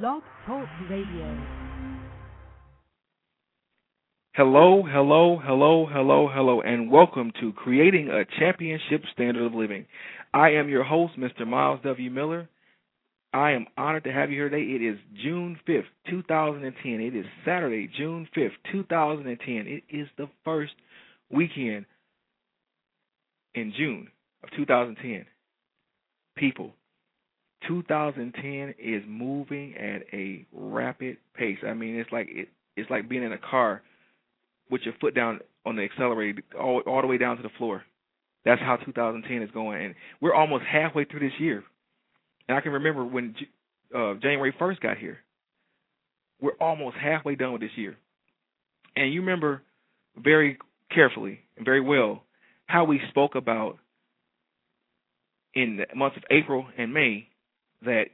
Blog Talk Radio. Hello, hello, hello, hello, hello, and welcome to Creating a Championship Standard of Living. I am your host, Mr. Myles W. Miller. I am honored to have you here today. It is June 5th, 2010. It is Saturday, June 5th, 2010. It is the first weekend in June of 2010. People, 2010 is moving at a rapid pace. I mean, it's like it, it's like being in a car with your foot down on the accelerator all, all the way down to the floor. That's how 2010 is going, and we're almost halfway through this year. And I can remember when uh, January 1st got here. We're almost halfway done with this year, and you remember very carefully and very well how we spoke about in the months of April and May that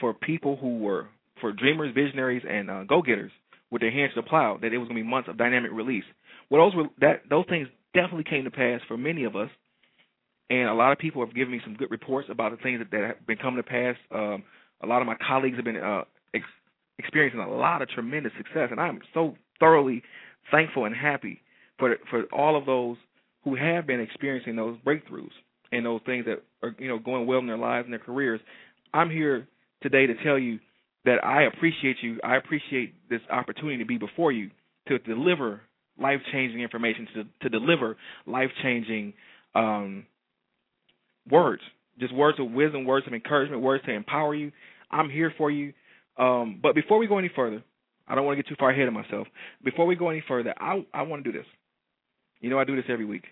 for people who were for dreamers, visionaries, and uh, go-getters with their hands to the plow, that it was going to be months of dynamic release. Well, those were that those things definitely came to pass for many of us, and a lot of people have given me some good reports about the things that, that have been coming to pass. Um, a lot of my colleagues have been uh, ex- experiencing a lot of tremendous success, and I'm so thoroughly thankful and happy for for all of those who have been experiencing those breakthroughs and those things that are you know going well in their lives and their careers. I'm here today to tell you that I appreciate you. I appreciate this opportunity to be before you to deliver life changing information, to to deliver life changing um, words, just words of wisdom, words of encouragement, words to empower you. I'm here for you. Um, but before we go any further, I don't want to get too far ahead of myself. Before we go any further, I I want to do this. You know, I do this every week.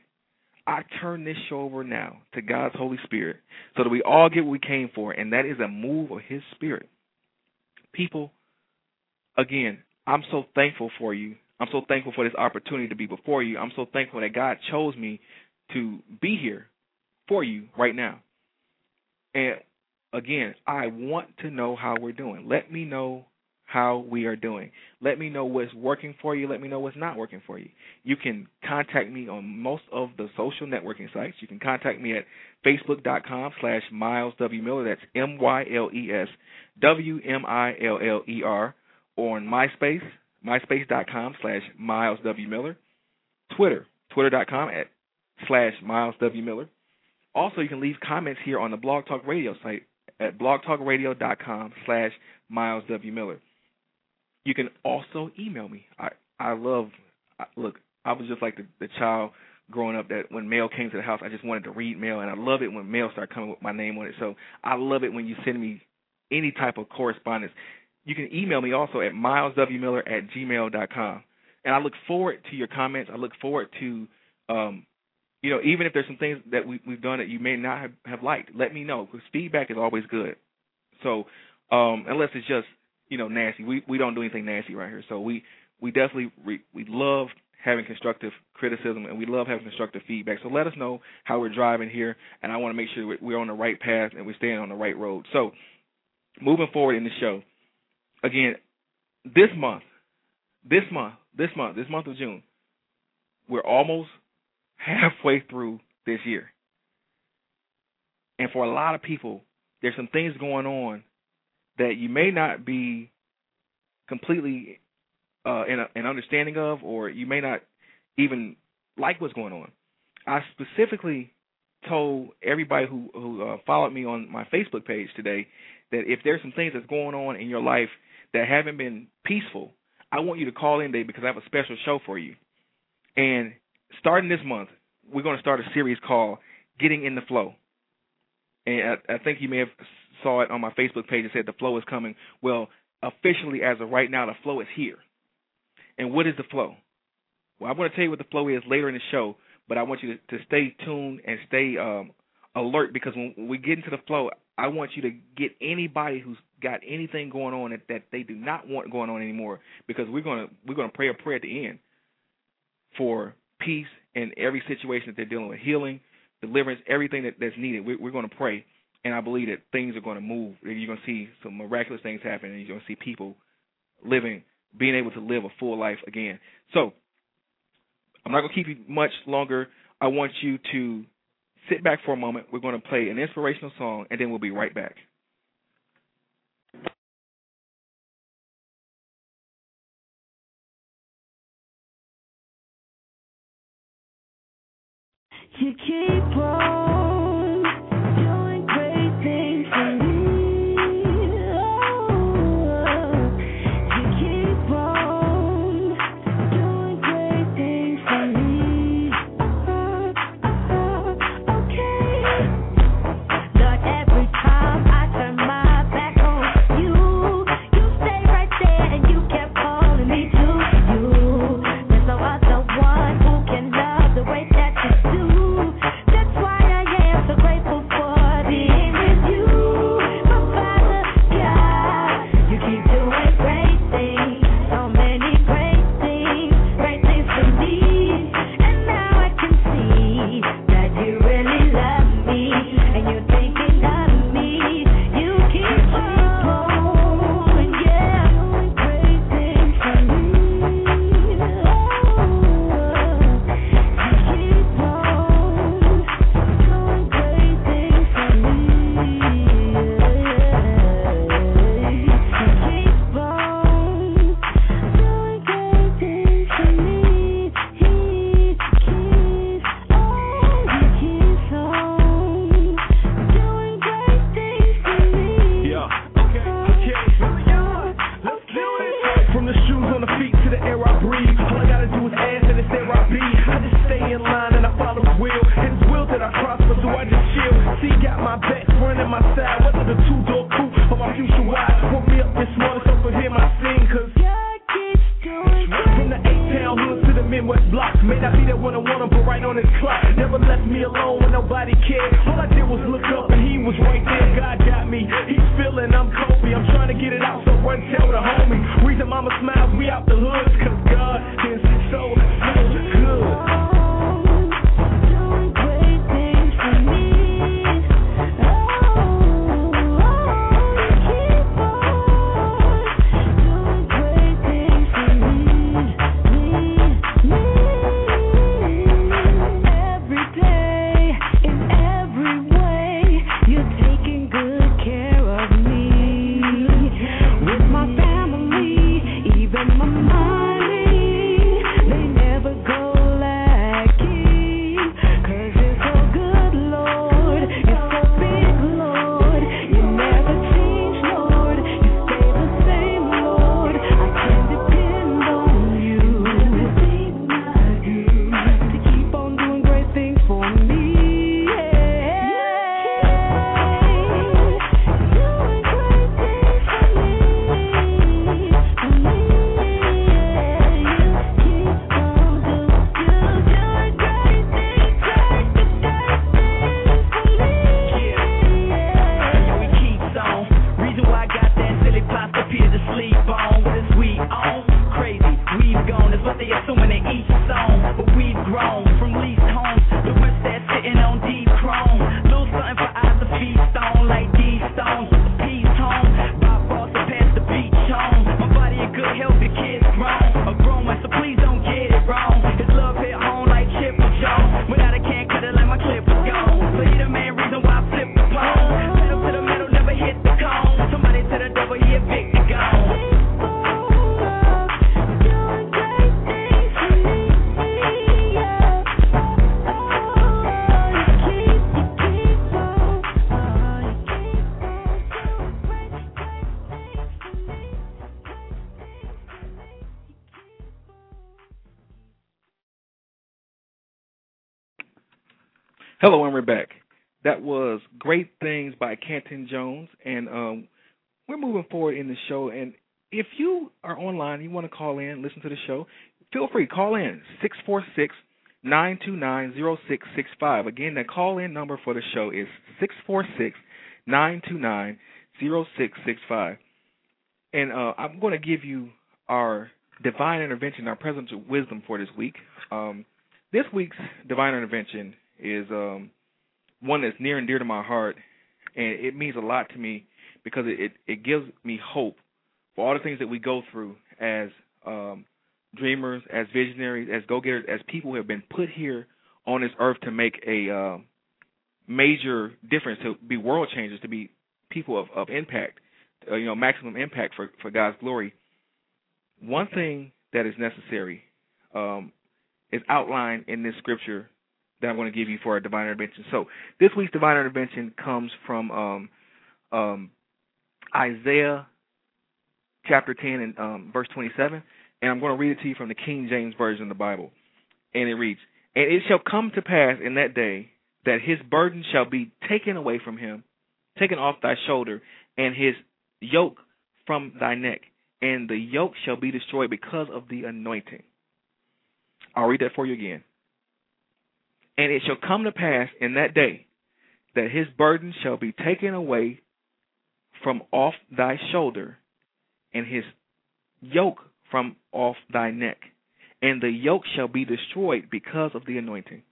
I turn this show over now to God's Holy Spirit so that we all get what we came for, and that is a move of His Spirit. People, again, I'm so thankful for you. I'm so thankful for this opportunity to be before you. I'm so thankful that God chose me to be here for you right now. And again, I want to know how we're doing. Let me know how we are doing. Let me know what's working for you. Let me know what's not working for you. You can contact me on most of the social networking sites. You can contact me at facebook.com slash Myles W. Miller. That's M-Y-L-E-S W-M-I-L-L-E-R. Or on MySpace, myspace.com slash Myles W. Miller. Twitter, twitter.com at slash Myles W. Miller. Also, you can leave comments here on the Blog Talk Radio site at blogtalkradio.com slash Myles W. Miller. You can also email me. I I love I, look. I was just like the, the child growing up that when mail came to the house, I just wanted to read mail, and I love it when mail started coming with my name on it. So I love it when you send me any type of correspondence. You can email me also at myleswmiller at gmail dot com, and I look forward to your comments. I look forward to, um, you know, even if there's some things that we, we've done that you may not have, have liked, let me know because feedback is always good. So um, unless it's just you know nasty. We we don't do anything nasty right here. So we we definitely re, we love having constructive criticism and we love having constructive feedback. So let us know how we're driving here, and I want to make sure we're on the right path and we're staying on the right road. So moving forward in the show, again, this month, this month, this month, this month of June, we're almost halfway through this year. And for a lot of people, there's some things going on that you may not be completely uh, in an understanding of, or you may not even like what's going on. I specifically told everybody who who uh, followed me on my Facebook page today that if there's some things that's going on in your life that haven't been peaceful, I want you to call in today because I have a special show for you. And starting this month, we're going to start a series called "Getting in the Flow." And I, I think you may have saw it on my Facebook page and said the flow is coming. Well, officially as of right now, the flow is here. And what is the flow? Well, I'm going to tell you what the flow is later in the show, but I want you to, to stay tuned and stay um, alert because when we get into the flow, I want you to get anybody who's got anything going on that, that they do not want going on anymore because we're going to we're going to pray a prayer at the end for peace in every situation that they're dealing with, healing, deliverance, everything that, that's needed. We're, we're going to pray and I believe that things are going to move. You're going to see some miraculous things happen, and you're going to see people living, being able to live a full life again. So, I'm not going to keep you much longer. I want you to sit back for a moment. We're going to play an inspirational song, and then we'll be right back. You keep back. That was Great Things by Canton Jones, and um, we're moving forward in the show. And if you are online, you want to call in, listen to the show, feel free. Call in six four six nine two nine zero six six five. Again, the call in number for the show is six four six nine two nine zero six six five. And uh, I'm going to give you our divine intervention, our presence of wisdom for this week. Um, this week's divine intervention is um, one that's near and dear to my heart, and it means a lot to me because it, it, it gives me hope for all the things that we go through as um, dreamers, as visionaries, as go getters, as people who have been put here on this earth to make a uh, major difference, to be world changers, to be people of, of impact, uh, you know, maximum impact for, for God's glory. One thing that is necessary um, is outlined in this scripture that I'm going to give you for a divine intervention. So this week's divine intervention comes from um, um, Isaiah chapter 10 and um, verse 27, and I'm going to read it to you from the King James version of the Bible. And it reads, "And it shall come to pass in that day that his burden shall be taken away from him, taken off thy shoulder, and his yoke from thy neck, and the yoke shall be destroyed because of the anointing." I'll read that for you again. And it shall come to pass in that day that his burden shall be taken away from off thy shoulder, and his yoke from off thy neck, and the yoke shall be destroyed because of the anointing.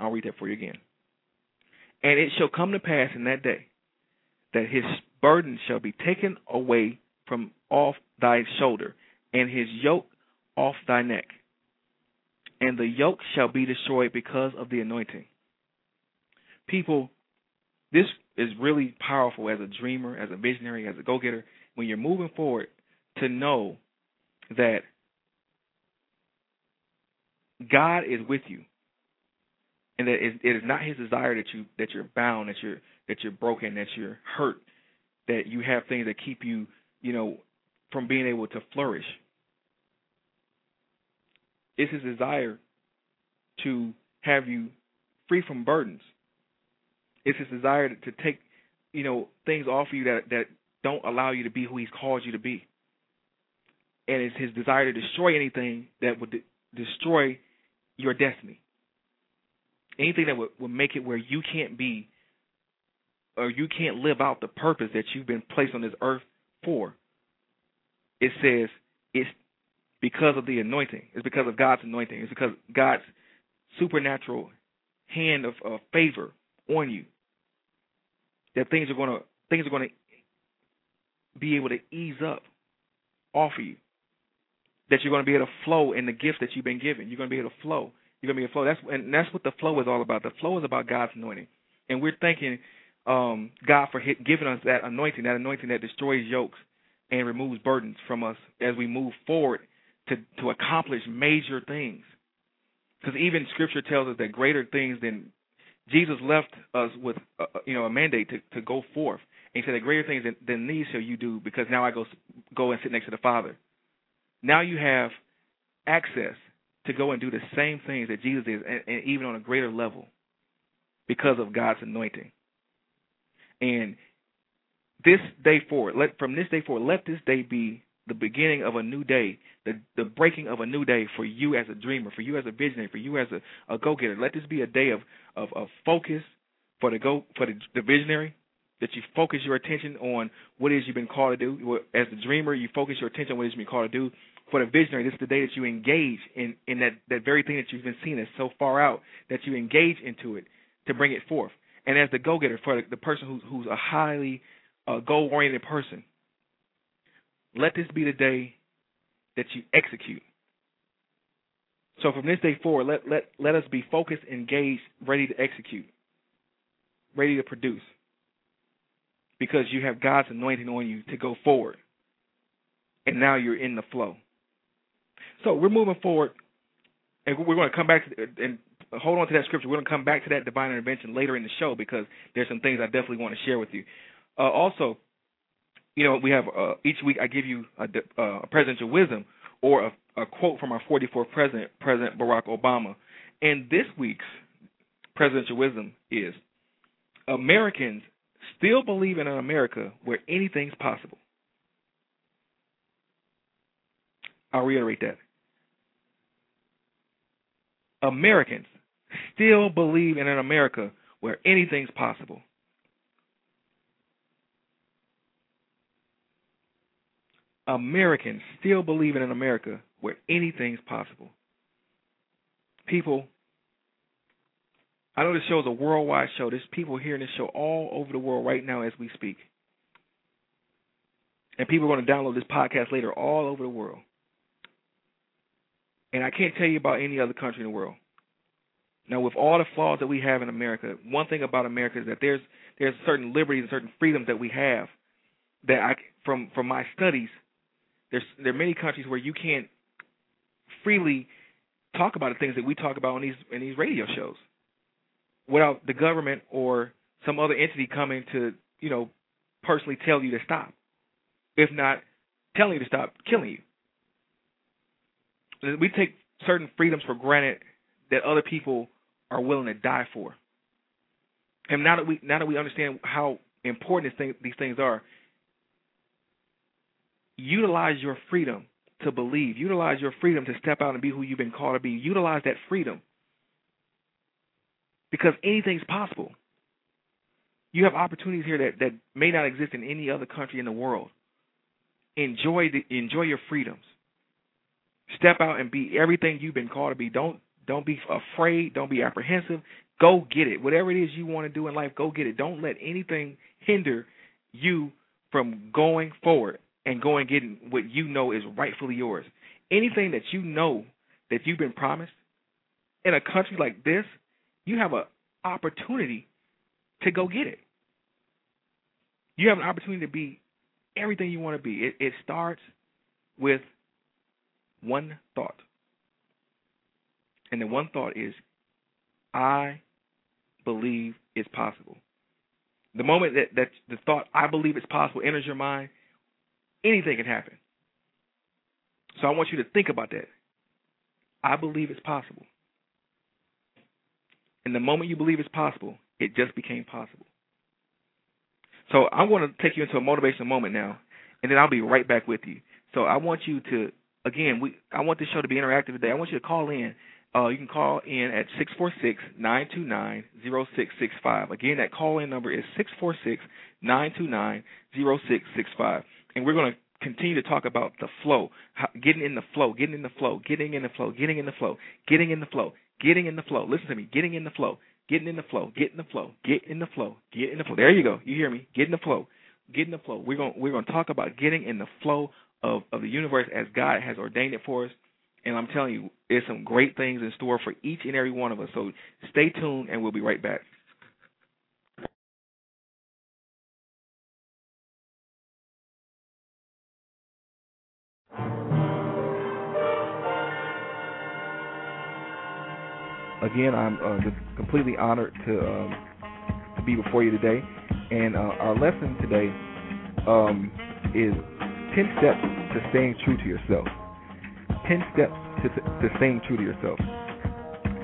I'll read that for you again. And it shall come to pass in that day that his burden shall be taken away from off thy shoulder, and his yoke off thy neck, and the yoke shall be destroyed because of the anointing. People, this is really powerful as a dreamer, as a visionary, as a go getter, when you're moving forward to know that God is with you. And that it is not his desire that you that you're bound, that you're that you're broken, that you're hurt, that you have things that keep you, you know, from being able to flourish. It's his desire to have you free from burdens. It's his desire to take, you know, things off of you that that don't allow you to be who he's called you to be. And it's his desire to destroy anything that would de- destroy your destiny. Anything that would, would make it where you can't be or you can't live out the purpose that you've been placed on this earth for. It says it's because of the anointing. It's because of God's anointing. It's because God's supernatural hand of, of favor on you. That things are gonna things are gonna be able to ease up off of you. That you're gonna be able to flow in the gift that you've been given. You're gonna be able to flow. You're gonna be able to flow. That's and that's what the flow is all about. The flow is about God's anointing, and we're thanking um, God for giving us that anointing, that anointing that destroys yokes and removes burdens from us as we move forward to to accomplish major things. Because even Scripture tells us that greater things than Jesus left us with, uh, uh, you know, a mandate to to go forth. And he said that greater things than, than these shall you do, because now I go go and sit next to the Father. Now you have access to go and do the same things that Jesus did, and, and even on a greater level, because of God's anointing. And this day forward, let from this day forward, let this day be the beginning of a new day, the the breaking of a new day for you as a dreamer, for you as a visionary, for you as a, a go getter. Let this be a day of, of, of focus for the go for the, the visionary. That you focus your attention on what it is you've been called to do. As the dreamer, you focus your attention on what it is you've been called to do. For the visionary, this is the day that you engage in, in that, that very thing that you've been seeing that's so far out that you engage into it to bring it forth. And as the go getter, for the, the person who's, who's a highly uh, goal oriented person, let this be the day that you execute. So from this day forward, let, let, let us be focused, engaged, ready to execute, ready to produce. Because you have God's anointing on you to go forward. And now you're in the flow. So we're moving forward, and we're going to come back to, and hold on to that scripture. We're going to come back to that divine intervention later in the show because there's some things I definitely want to share with you. Uh, also, you know, we have uh, each week I give you a, uh, a presidential wisdom or a, a quote from our 44th president, President Barack Obama. And this week's presidential wisdom is Americans still believe in an America where anything's possible. I'll reiterate that. Americans still believe in an America where anything's possible. Americans still believe in an America where anything's possible. People, I know this show is a worldwide show. There's people hearing this show all over the world right now as we speak. And people are going to download this podcast later all over the world. And I can't tell you about any other country in the world. Now, with all the flaws that we have in America, one thing about America is that there's there's certain liberties and certain freedoms that we have that I from from my studies there's there are many countries where you can't freely talk about the things that we talk about in these in these radio shows without the government or some other entity coming to you know personally tell you to stop, if not telling you to stop killing you. We take certain freedoms for granted that other people are willing to die for. And now that we now that we understand how important things, these things are, utilize your freedom to believe. Utilize your freedom to step out and be who you've been called to be. Utilize that freedom because anything's possible. You have opportunities here that, that may not exist in any other country in the world. Enjoy the enjoy your freedoms. Step out and be everything you've been called to be. Don't don't be afraid. Don't be apprehensive. Go get it. Whatever it is you want to do in life, go get it. Don't let anything hinder you from going forward and going getting what you know is rightfully yours. Anything that you know that you've been promised in a country like this, you have an opportunity to go get it. You have an opportunity to be everything you want to be. It, it starts with one thought. And the one thought is, I believe it's possible. The moment that, that the thought, I believe it's possible, enters your mind, anything can happen. So I want you to think about that. I believe it's possible. And the moment you believe it's possible, it just became possible. So I'm going to take you into a motivational moment now, and then I'll be right back with you. So I want you to, again, we I want this show to be interactive today. I want you to call in uh, you can call in at 646-929-0665. Again, that call-in number is 646-929-0665. And we're going to continue to talk about the flow, how, getting in the flow, getting in the flow, getting in the flow, getting in the flow, getting in the flow, getting in the flow. Listen to me, getting in the flow, getting in the flow, get in the flow, get in the flow, get in the flow. There you go. You hear me? Get in the flow. Get in the flow. We're going we're going to talk about getting in the flow of of the universe as God has ordained it for us. And I'm telling you, there's some great things in store for each and every one of us. So stay tuned, and we'll be right back. Again, I'm uh, just completely honored to um, to be before you today, and uh, our lesson today um, is ten steps to staying true to yourself. 10 steps to, to staying true to yourself.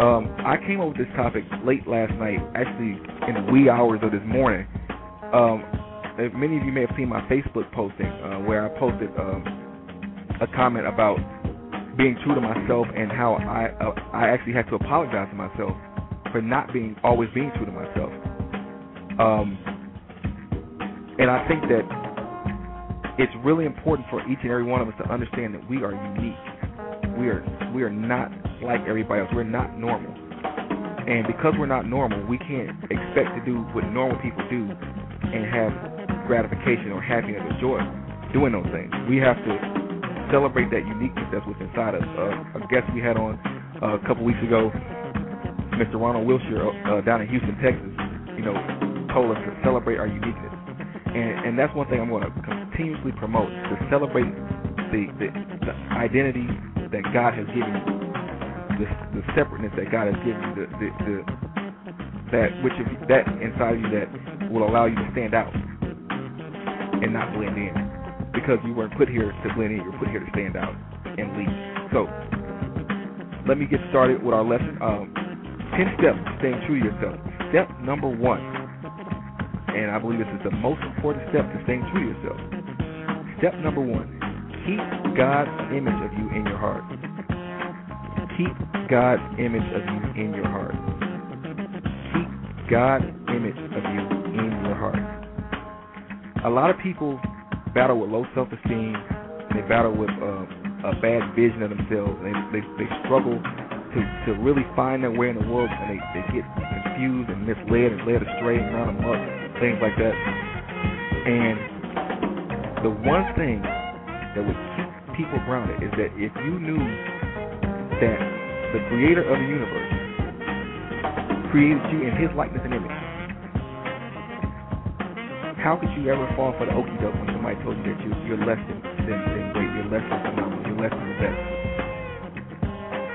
Um, I came up with this topic late last night, actually in the wee hours of this morning. Um, many of you may have seen my Facebook posting uh, where I posted um, a comment about being true to myself and how I uh, I actually had to apologize to myself for not being always being true to myself. Um, and I think that it's really important for each and every one of us to understand that we are unique we are we are not like everybody else. We're not normal. And because we're not normal, we can't expect to do what normal people do and have gratification or happiness or joy doing those things. We have to celebrate that uniqueness that's within inside us. Uh, a guest we had on uh, a couple weeks ago, Mr. Ronald Wilshire uh, down in Houston, Texas, you know, told us to celebrate our uniqueness. And, and that's one thing I'm going to continuously promote, to celebrate the, the, the identity that God has given you, the, the separateness that God has given you, the, the, the that which of that inside you that will allow you to stand out and not blend in, because you weren't put here to blend in. You were put here to stand out and lead. So let me get started with our lesson. Um, Ten steps to staying true to yourself. Step number one, and I believe this is the most important step to staying true to yourself. Step number one Keep God's image of you in your heart. Keep God's image of you in your heart. Keep God's image of you in your heart. A lot of people battle with low self-esteem and they battle with uh, a bad vision of themselves. They, they they struggle to to really find their way in the world, and they they get confused and misled and led astray and run amok, things like that. And the one thing that would keep people grounded is that if you knew that the creator of the universe created you in his likeness and image, how could you ever fall for the okey doke when somebody told you that you, you're less than, than, than great, you're less than phenomenal, you're less than the best?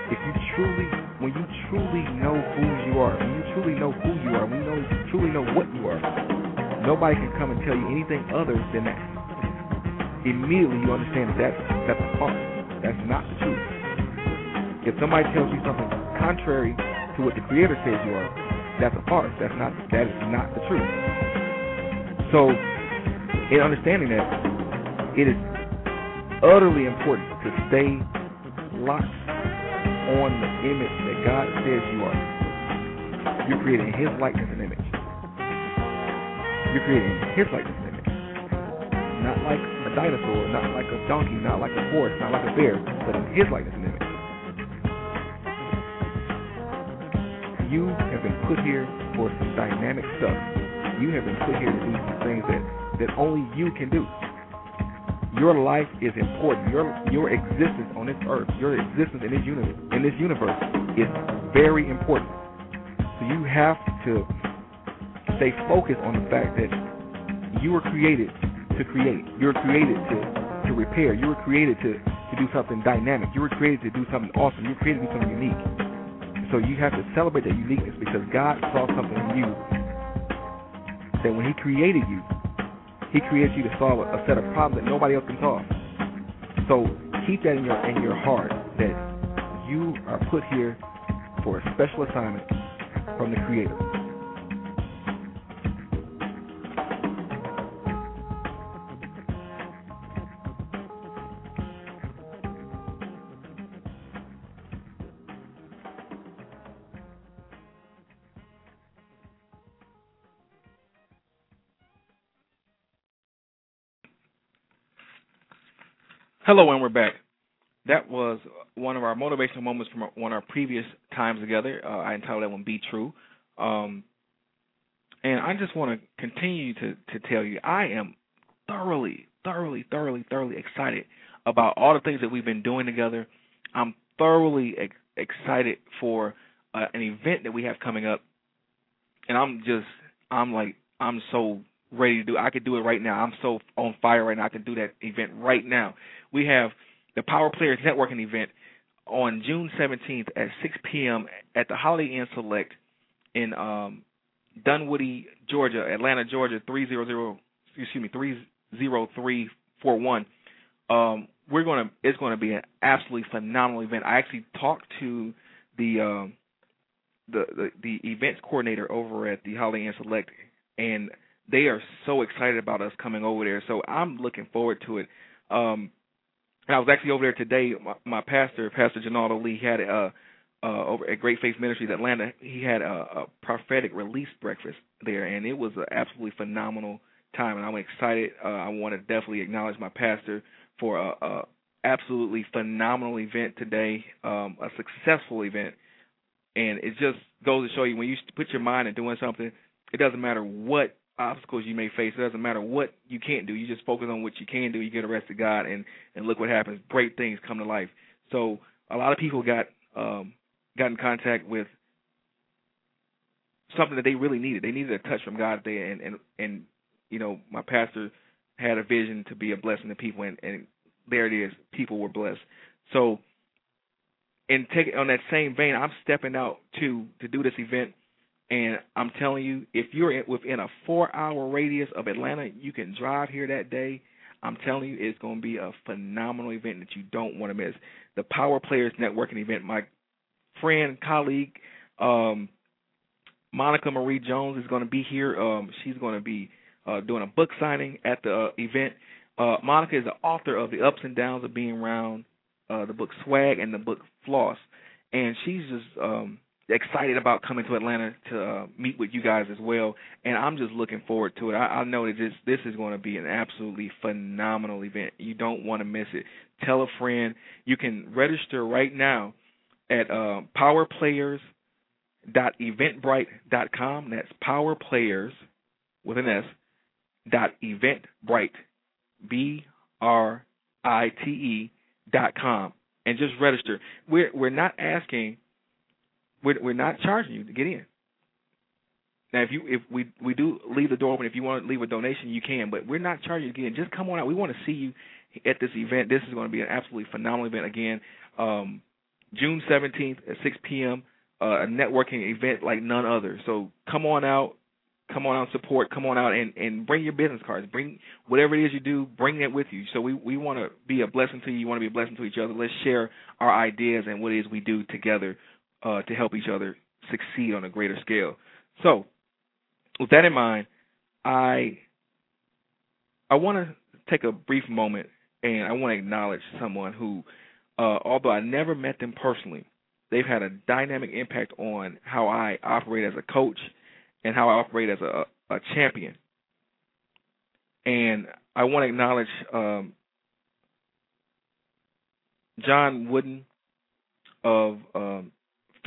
if you truly, when you truly know who you are, when you truly know who you are, when you know, truly know what you are, nobody can come and tell you anything other than that. Immediately you understand that that's, that's a farce. That's not the truth. If somebody tells you something contrary to what the Creator says you are, that's a farce. That's not that is not the truth. So, in understanding that, it is utterly important to stay locked on the image that God says you are. You're creating His likeness and image. You're creating His likeness and image. Not like a dinosaur, not like a donkey, not like a horse, not like a bear, but in His likeness and image. You have been put here for some dynamic stuff. You have been put here to do some things that, that only you can do. Your life is important. Your your existence on this earth, your existence in this universe, in this universe is very important. So you have to stay focused on the fact that you were created to create. You were created to to repair. You were created to to do something dynamic. You were created to do something awesome. You were created to do something unique. So you have to celebrate that uniqueness because God saw something in you that when He created you, he created you to solve a set of problems that nobody else can solve. So keep that in your in your heart that you are put here for a special assignment from the Creator. Hello, and we're back. That was one of our motivational moments from one of our previous times together. Uh, I entitled that one "Be True," um, and I just want to continue to to tell you I am thoroughly, thoroughly, thoroughly, thoroughly excited about all the things that we've been doing together. I'm thoroughly ex- excited for uh, an event that we have coming up, and I'm just I'm like I'm so ready to do. I could do it right now. I'm so on fire right now. I can do that event right now. We have the Power Players Networking event on June 17th at 6 p.m. at the Holiday Inn Select in um, Dunwoody, Georgia, Atlanta, Georgia 300 excuse me 30341. Um, we're gonna it's gonna be an absolutely phenomenal event. I actually talked to the um, the, the the events coordinator over at the Holiday Inn Select and they are so excited about us coming over there. So I'm looking forward to it. Um, I was actually over there today. My, my pastor, Pastor Janaldo Lee, had a uh, over at Great Faith Ministries Atlanta. He had a, a prophetic release breakfast there, and it was an absolutely phenomenal time. And I'm excited. Uh, I want to definitely acknowledge my pastor for a, a absolutely phenomenal event today, um, a successful event. And it just goes to show you when you put your mind in doing something, it doesn't matter what obstacles you may face. It doesn't matter what you can't do. You just focus on what you can do. You get the rest of God, and and look what happens. Great things come to life. So a lot of people got um, got in contact with something that they really needed. They needed a touch from God and and and you know my pastor had a vision to be a blessing to people, and and there it is. People were blessed. So, and take on that same vein, I'm stepping out to to do this event and I'm telling you, if you're within a four hour radius of Atlanta, you can drive here that day. I'm telling you, it's going to be a phenomenal event that you don't want to miss. The Power Players Networking event. My friend, colleague, um, Monica Marie Jones is going to be here. Um, she's going to be uh, doing a book signing at the uh, event. Uh, Monica is the author of The Ups and Downs of Being Around, uh, the book Swag, and the book Floss. And she's just um, excited about coming to Atlanta to uh, meet with you guys as well, and I'm just looking forward to it. I, I know that this this is going to be an absolutely phenomenal event. You don't want to miss it. Tell a friend. You can register right now at uh, powerplayers.eventbrite.com. That's powerplayers with an S dot eventbrite b r i t e dot com and just register. We're we're not asking we're we're not charging you to get in. Now, if you if we we do leave the door open, if you want to leave a donation, you can, but we're not charging you to get in. Just come on out. We want to see you at this event. This is going to be an absolutely phenomenal event. Again, um, June 17th at 6 p.m. Uh, a networking event like none other. So come on out, come on out, support, come on out, and and bring your business cards, bring whatever it is you do, bring it with you. So we we want to be a blessing to you. You want to be a blessing to each other. Let's share our ideas and what it is we do together uh, to help each other succeed on a greater scale. So with that in mind, I I want to take a brief moment and I want to acknowledge someone who, uh, although I never met them personally, they've had a dynamic impact on how I operate as a coach and how I operate as a, a champion. And I want to acknowledge um, John Wooden of um,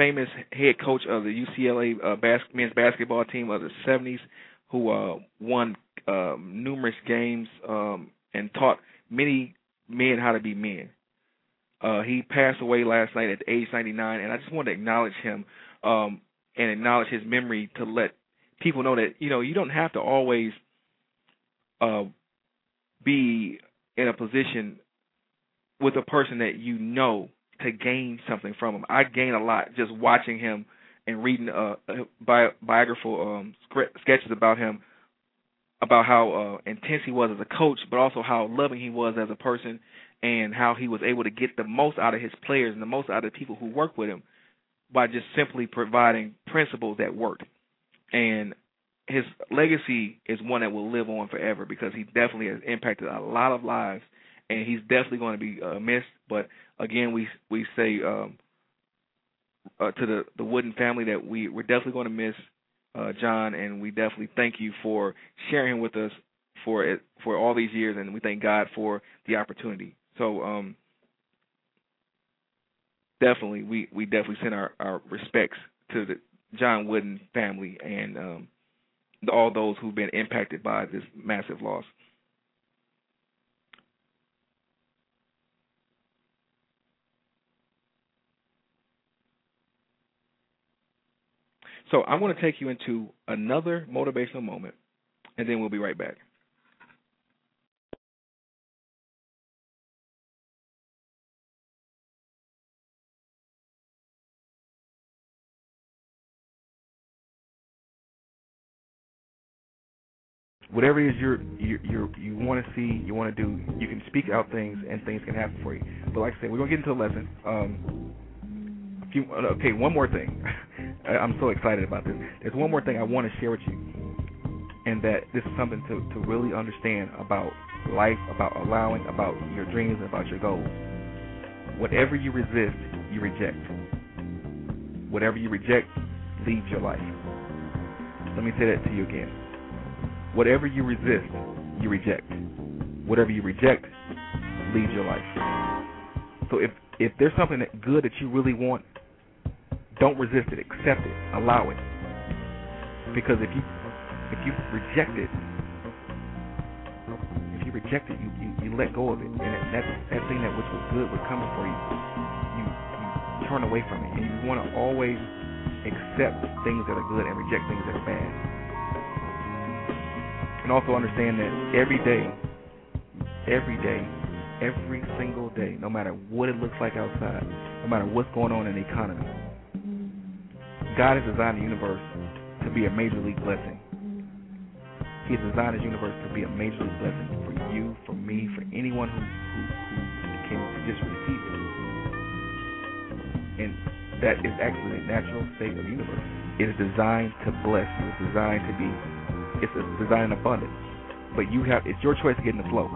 famous head coach of the UCLA uh, bas- men's basketball team of the 70s, who uh, won um, numerous games um, and taught many men how to be men. Uh, he passed away last night at age 99, and I just want to acknowledge him um, and acknowledge his memory to let people know that you know you don't have to always uh, be in a position with a person that you know to gain something from him. I gain a lot just watching him and reading uh, bi- biographical um, sketches about him, about how uh, intense he was as a coach, but also how loving he was as a person, and how he was able to get the most out of his players and the most out of the people who work with him by just simply providing principles that worked. And his legacy is one that will live on forever because he definitely has impacted a lot of lives, and he's definitely going to be uh, missed. But again, we we say um, uh, to the the Wooden family that we we're definitely going to miss uh, John, and we definitely thank you for sharing with us for it for all these years, and we thank God for the opportunity. So um, definitely, we we definitely send our our respects to the John Wooden family and um, all those who've been impacted by this massive loss. So I'm going to take you into another motivational moment, and then we'll be right back. whatever it is you're you you you want to see, you want to do, you can speak out things and things can happen for you. But like I said, we're gonna get into the lesson. Um, okay, one more thing. I'm so excited about this. There's one more thing I want to share with you, and that this is something to, to really understand about life, about allowing, about your dreams, about your goals. Whatever you resist, you reject. Whatever you reject leaves your life. Let me say that to you again. Whatever you resist, you reject. Whatever you reject leaves your life. So if if there's something that good that you really want, don't resist it. Accept it. Allow it. Because if you if you reject it, if you reject it, you, you, you let go of it, and that that thing that which was good was coming for you, you you turn away from it, and you want to always accept things that are good and reject things that are bad. And also understand that every day, every day, every single day, no matter what it looks like outside, no matter what's going on in the economy, God has designed the universe to be a major league blessing. He has designed his universe to be a major league blessing for you, for me, for anyone who, who, who can just receive it. And that is actually the natural state of the universe. It is designed to bless. It's designed to be, it's designed abundance. But you have, it's your choice to get in the flow.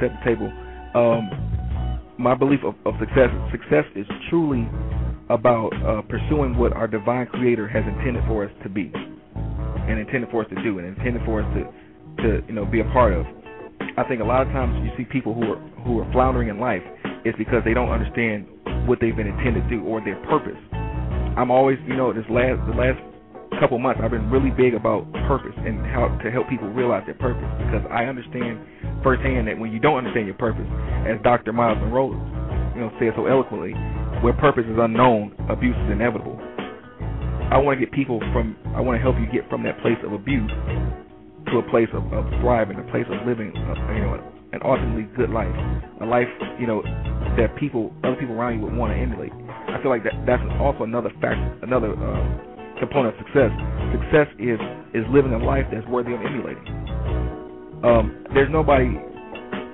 Set the table. Um, my belief of, of success success is truly about uh, pursuing what our divine Creator has intended for us to be, and intended for us to do, and intended for us to to you know be a part of. I think a lot of times you see people who are who are floundering in life is because they don't understand what they've been intended to do or their purpose. I'm always, you know, this last the last couple months I've been really big about purpose and how to help people realize their purpose because I understand firsthand that when you don't understand your purpose, as Dr. Myles Munroe, you know, said so eloquently, where purpose is unknown, abuse is inevitable. I want to get people from, I want to help you get from that place of abuse to a place of, of thriving, a place of living, uh, you know, an ultimately good life, a life, you know, that people, other people around you would want to emulate. I feel like that that's also another factor, another uh, component of success. Success is is living a life that's worthy of emulating. Um, there's nobody.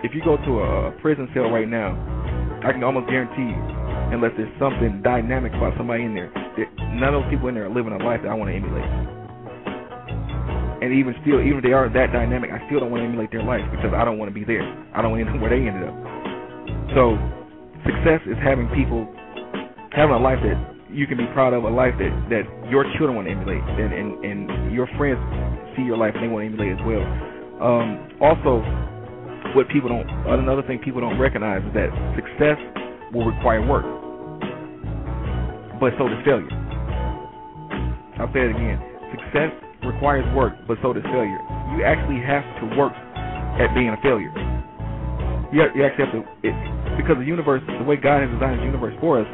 If you go to a, prison cell right now, I can almost guarantee you, unless there's something dynamic about somebody in there, that none of those people in there are living a life that I want to emulate and even still, even if they are that dynamic, I still don't want to emulate their life because I don't want to be there. I don't want to know where they ended up. So, success is having people having a life that you can be proud of, a life that that your children want to emulate, and and, and your friends see your life and they want to emulate as well. Um, also, what people don't, another thing people don't recognize is that success will require work, but so does failure. I'll say it again. Success requires work, but so does failure. You actually have to work at being a failure. You, you actually have to, it, because the universe, the way God has designed the universe for us,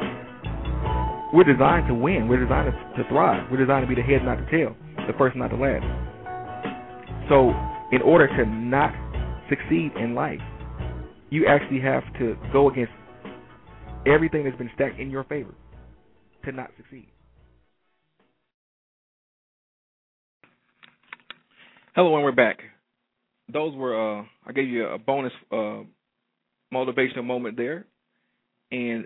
we're designed to win. We're designed to, to thrive. We're designed to be the head, not the tail, the first, not the last. So, in order to not succeed in life, you actually have to go against everything that's been stacked in your favor to not succeed. Hello, and we're back. Those were uh, I gave you a bonus uh, motivational moment there, and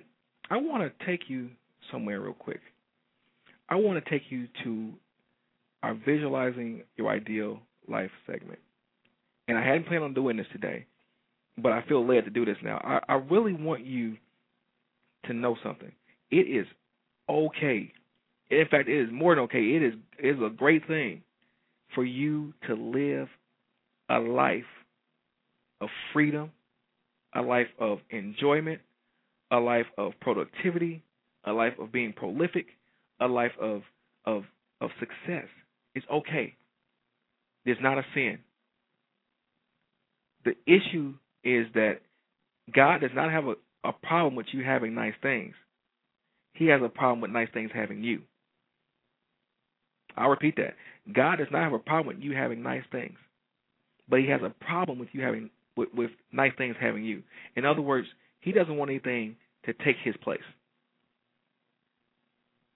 I want to take you somewhere real quick. I want to take you to our visualizing your ideal life segment, and I hadn't planned on doing this today, but I feel led to do this now. I, I really want you to know something. It is okay. In fact, it is more than okay. It is it is a great thing for you to live a life of freedom, a life of enjoyment, a life of productivity, a life of being prolific, a life of of of success. It's okay. It's not a sin. The issue is that God does not have a, a problem with you having nice things. He has a problem with nice things having you. I'll repeat that. God does not have a problem with you having nice things, but He has a problem with you having with, with nice things having you. In other words, He doesn't want anything to take His place.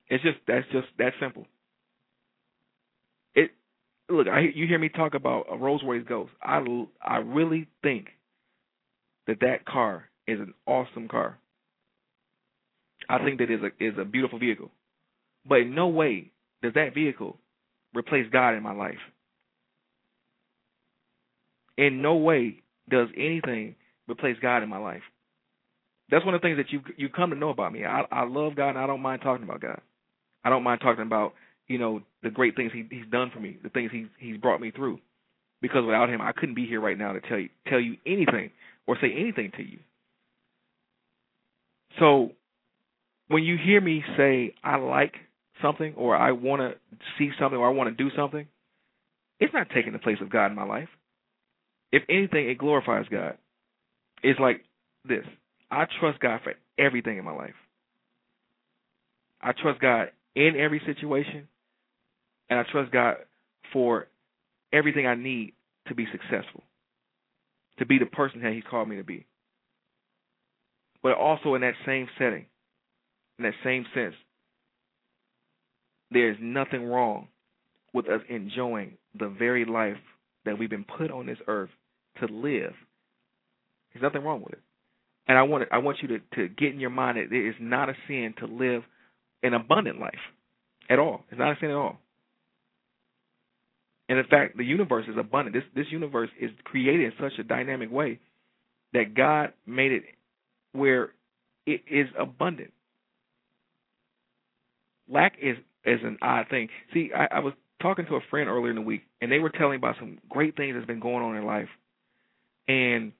It's just that's just that simple. Look, I you hear me talk about a Rolls Royce Ghost. I I really think that that car is an awesome car. I think that is a is a beautiful vehicle, but in no way does that vehicle replace God in my life. In no way does anything replace God in my life. That's one of the things that you you come to know about me. I I love God and I don't mind talking about God. I don't mind talking about, you know, the great things he he's done for me, the things he's he's brought me through. Because without him I couldn't be here right now to tell you tell you anything or say anything to you. So when you hear me say I like something or I want to see something or I want to do something, it's not taking the place of God in my life. If anything, it glorifies God. It's like this I trust God for everything in my life. I trust God in every situation, and I trust God for everything I need to be successful, to be the person that He's called me to be. But also in that same setting, in that same sense, there is nothing wrong with us enjoying the very life that we've been put on this earth to live. There's nothing wrong with it. And I want I want you to, to get in your mind that it is not a sin to live an abundant life at all. It's not a sin at all. And in fact, the universe is abundant. This this universe is created in such a dynamic way that God made it where it is abundant. Lack is is an odd thing. See, I, I was talking to a friend earlier in the week, and they were telling about some great things that's been going on in life. and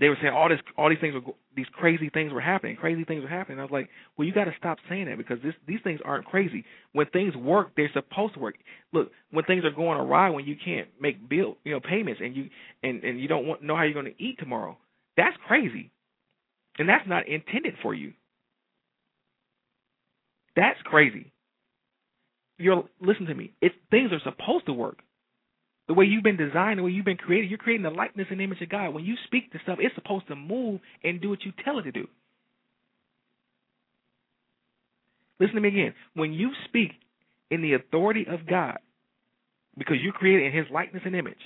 they were saying all this, all these things were, these crazy things were happening. Crazy things were happening. I was like, well, you got to stop saying that because this, these things aren't crazy. When things work, they're supposed to work. Look, when things are going awry, when you can't make bill, you know, payments, and you and and you don't want know how you're going to eat tomorrow, that's crazy, and that's not intended for you. That's crazy. You're listen to me. It's things are supposed to work. The way you've been designed, the way you've been created, you're creating the likeness and image of God. When you speak to stuff, it's supposed to move and do what you tell it to do. Listen to me again. When you speak in the authority of God, because you're created in His likeness and image,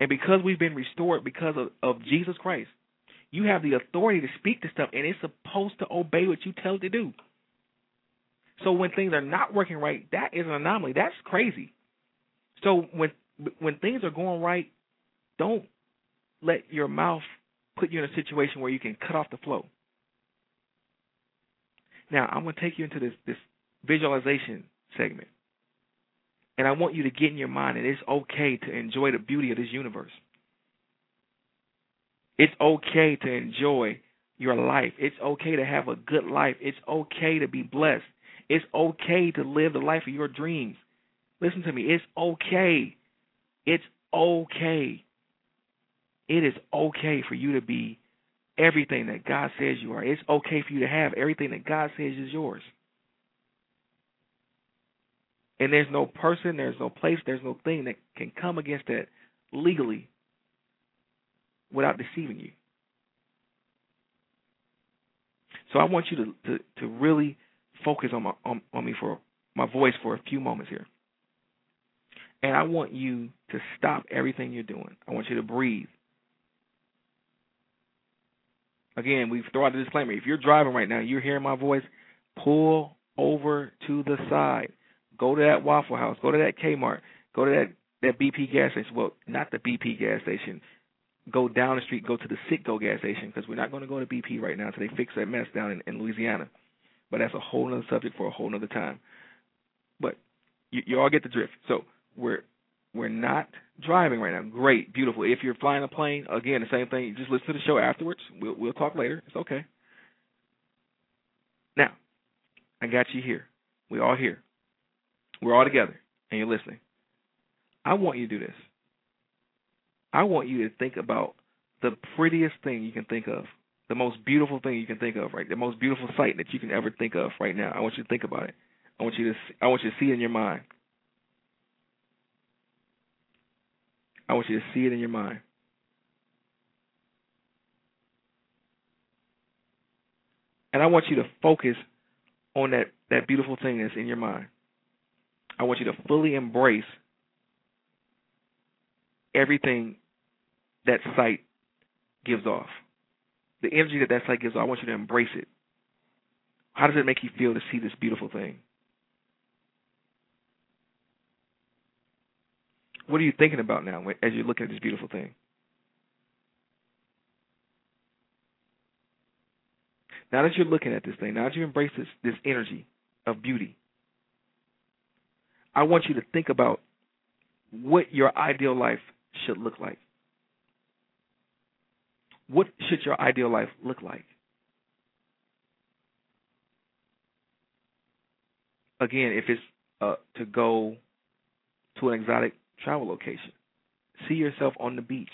and because we've been restored because of, of Jesus Christ, you have the authority to speak to stuff, and it's supposed to obey what you tell it to do. So when things are not working right, that is an anomaly. That's crazy. So when when things are going right, don't let your mouth put you in a situation where you can cut off the flow. Now I'm going to take you into this this visualization segment, and I want you to get in your mind that it's okay to enjoy the beauty of this universe. It's okay to enjoy your life. It's okay to have a good life. It's okay to be blessed. It's okay to live the life of your dreams. Listen to me. It's okay. It's okay. It is okay for you to be everything that God says you are. It's okay for you to have everything that God says is yours. And there's no person, there's no place, there's no thing that can come against that legally without deceiving you. So I want you to to, to really focus on my on, on me for my voice for a few moments here. And I want you to stop everything you're doing. I want you to breathe. Again, we've thrown out a disclaimer. If you're driving right now, you're hearing my voice, pull over to the side. Go to that Waffle House. Go to that Kmart. Go to that that BP gas station. Well, not the BP gas station. Go down the street. Go to the Citgo gas station because we're not going to go to BP right now until they fix that mess down in, in Louisiana. But that's a whole other subject for a whole other time. But you, you all get the drift. So we're we're not driving right now. Great, beautiful. If you're flying a plane, again, the same thing. You Just listen to the show afterwards. We'll we'll talk later. It's okay. Now, I got you here. We all here. We're all together, and you're listening. I want you to do this. I want you to think about the prettiest thing you can think of the most beautiful thing you can think of, right? The most beautiful sight that you can ever think of right now. I want you to think about it. I want you to I want you to see it in your mind. I want you to see it in your mind. And I want you to focus on that, that beautiful thing that's in your mind. I want you to fully embrace everything that sight gives off the energy that that sight gives, I want you to embrace it. How does it make you feel to see this beautiful thing? What are you thinking about now as you're looking at this beautiful thing? Now that you're looking at this thing, now that you embrace this, this energy of beauty, I want you to think about what your ideal life should look like what should your ideal life look like? Again, if it's uh, to go to an exotic travel location, see yourself on the beach.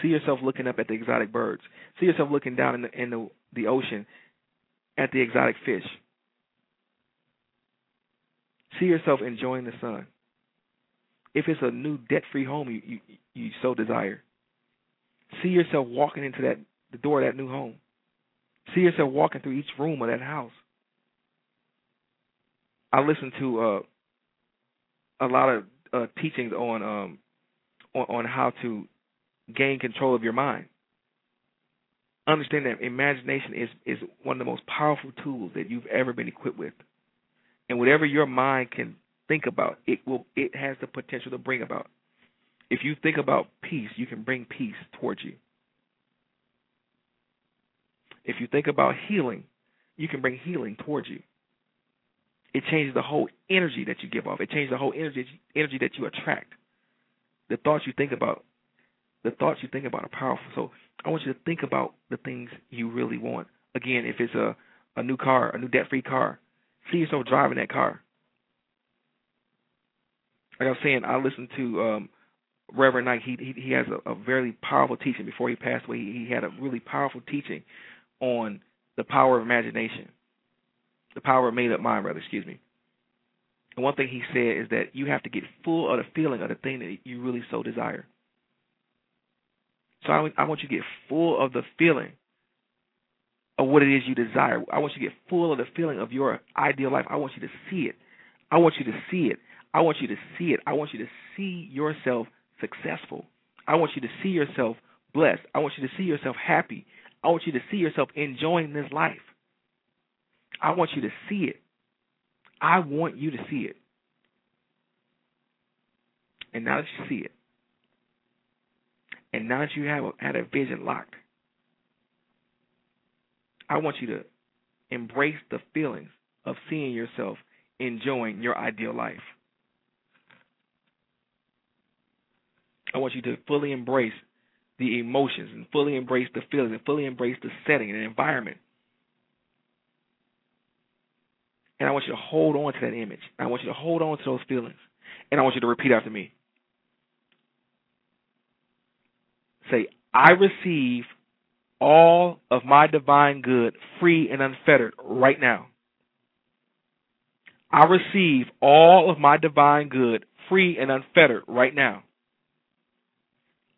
See yourself looking up at the exotic birds. See yourself looking down in the in the, the ocean at the exotic fish. See yourself enjoying the sun. If it's a new debt-free home you, you you so desire, See yourself walking into that the door of that new home. See yourself walking through each room of that house. I listened to uh, a lot of uh, teachings on um, on, on how to gain control of your mind. Understand that imagination is is one of the most powerful tools that you've ever been equipped with, and whatever your mind can think about, it will it has the potential to bring about. If you think about peace, you can bring peace towards you. If you think about healing, you can bring healing towards you. It changes the whole energy that you give off. It changes the whole energy energy that you attract. the thoughts you think about, the thoughts you think about are powerful. So I want you to think about the things you really want. Again, if it's a a new car, a new debt-free car, see yourself driving that car. Like I was saying, I listened to um, Reverend Knight. He he, he has a, a very powerful teaching. Before he passed away, he, he had a really powerful teaching on the power of imagination, the power of made-up mind, rather. Excuse me. And one thing he said is that you have to get full of the feeling of the thing that you really so desire. So I, I want you to get full of the feeling of what it is you desire. I want you to get full of the feeling of your ideal life. I want you to see it. I want you to see it. I want you to see it. I want you to see yourself successful. I want you to see yourself blessed. I want you to see yourself happy. I want you to see yourself enjoying this life. I want you to see it. I want you to see it. And now that you see it, and now that you have had a vision locked, I want you to embrace the feelings of seeing yourself enjoying your ideal life. I want you to fully embrace the emotions and fully embrace the feelings and fully embrace the setting and the environment. And I want you to hold on to that image. I want you to hold on to those feelings. And I want you to repeat after me. Say, I receive all of my divine good free and unfettered right now. I receive all of my divine good free and unfettered right now.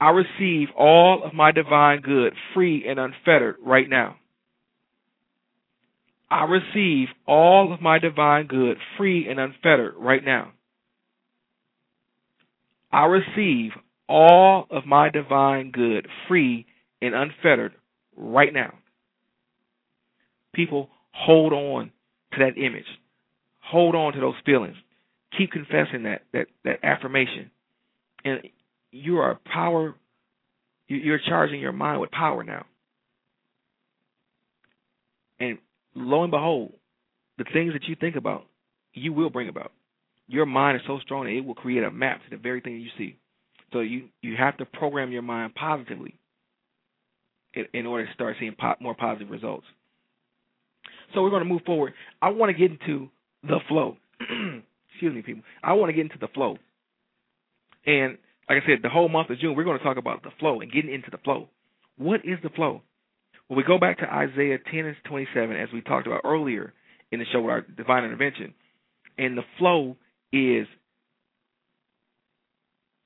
I receive all of my divine good free and unfettered right now. I receive all of my divine good free and unfettered right now. I receive all of my divine good free and unfettered right now. People, hold on to that image. Hold on to those feelings. Keep confessing that that that affirmation. And you are power. You're charging your mind with power now. And lo and behold, the things that you think about, you will bring about. Your mind is so strong that it will create a map to the very thing you see. So you you have to program your mind positively in, in order to start seeing po- more positive results. So we're going to move forward. I want to get into the flow. Excuse me, people. I want to get into the flow. And like I said, the whole month of June, we're going to talk about the flow and getting into the flow. What is the flow? Well, we go back to Isaiah 10 and 27, as we talked about earlier in the show with our divine intervention. And the flow is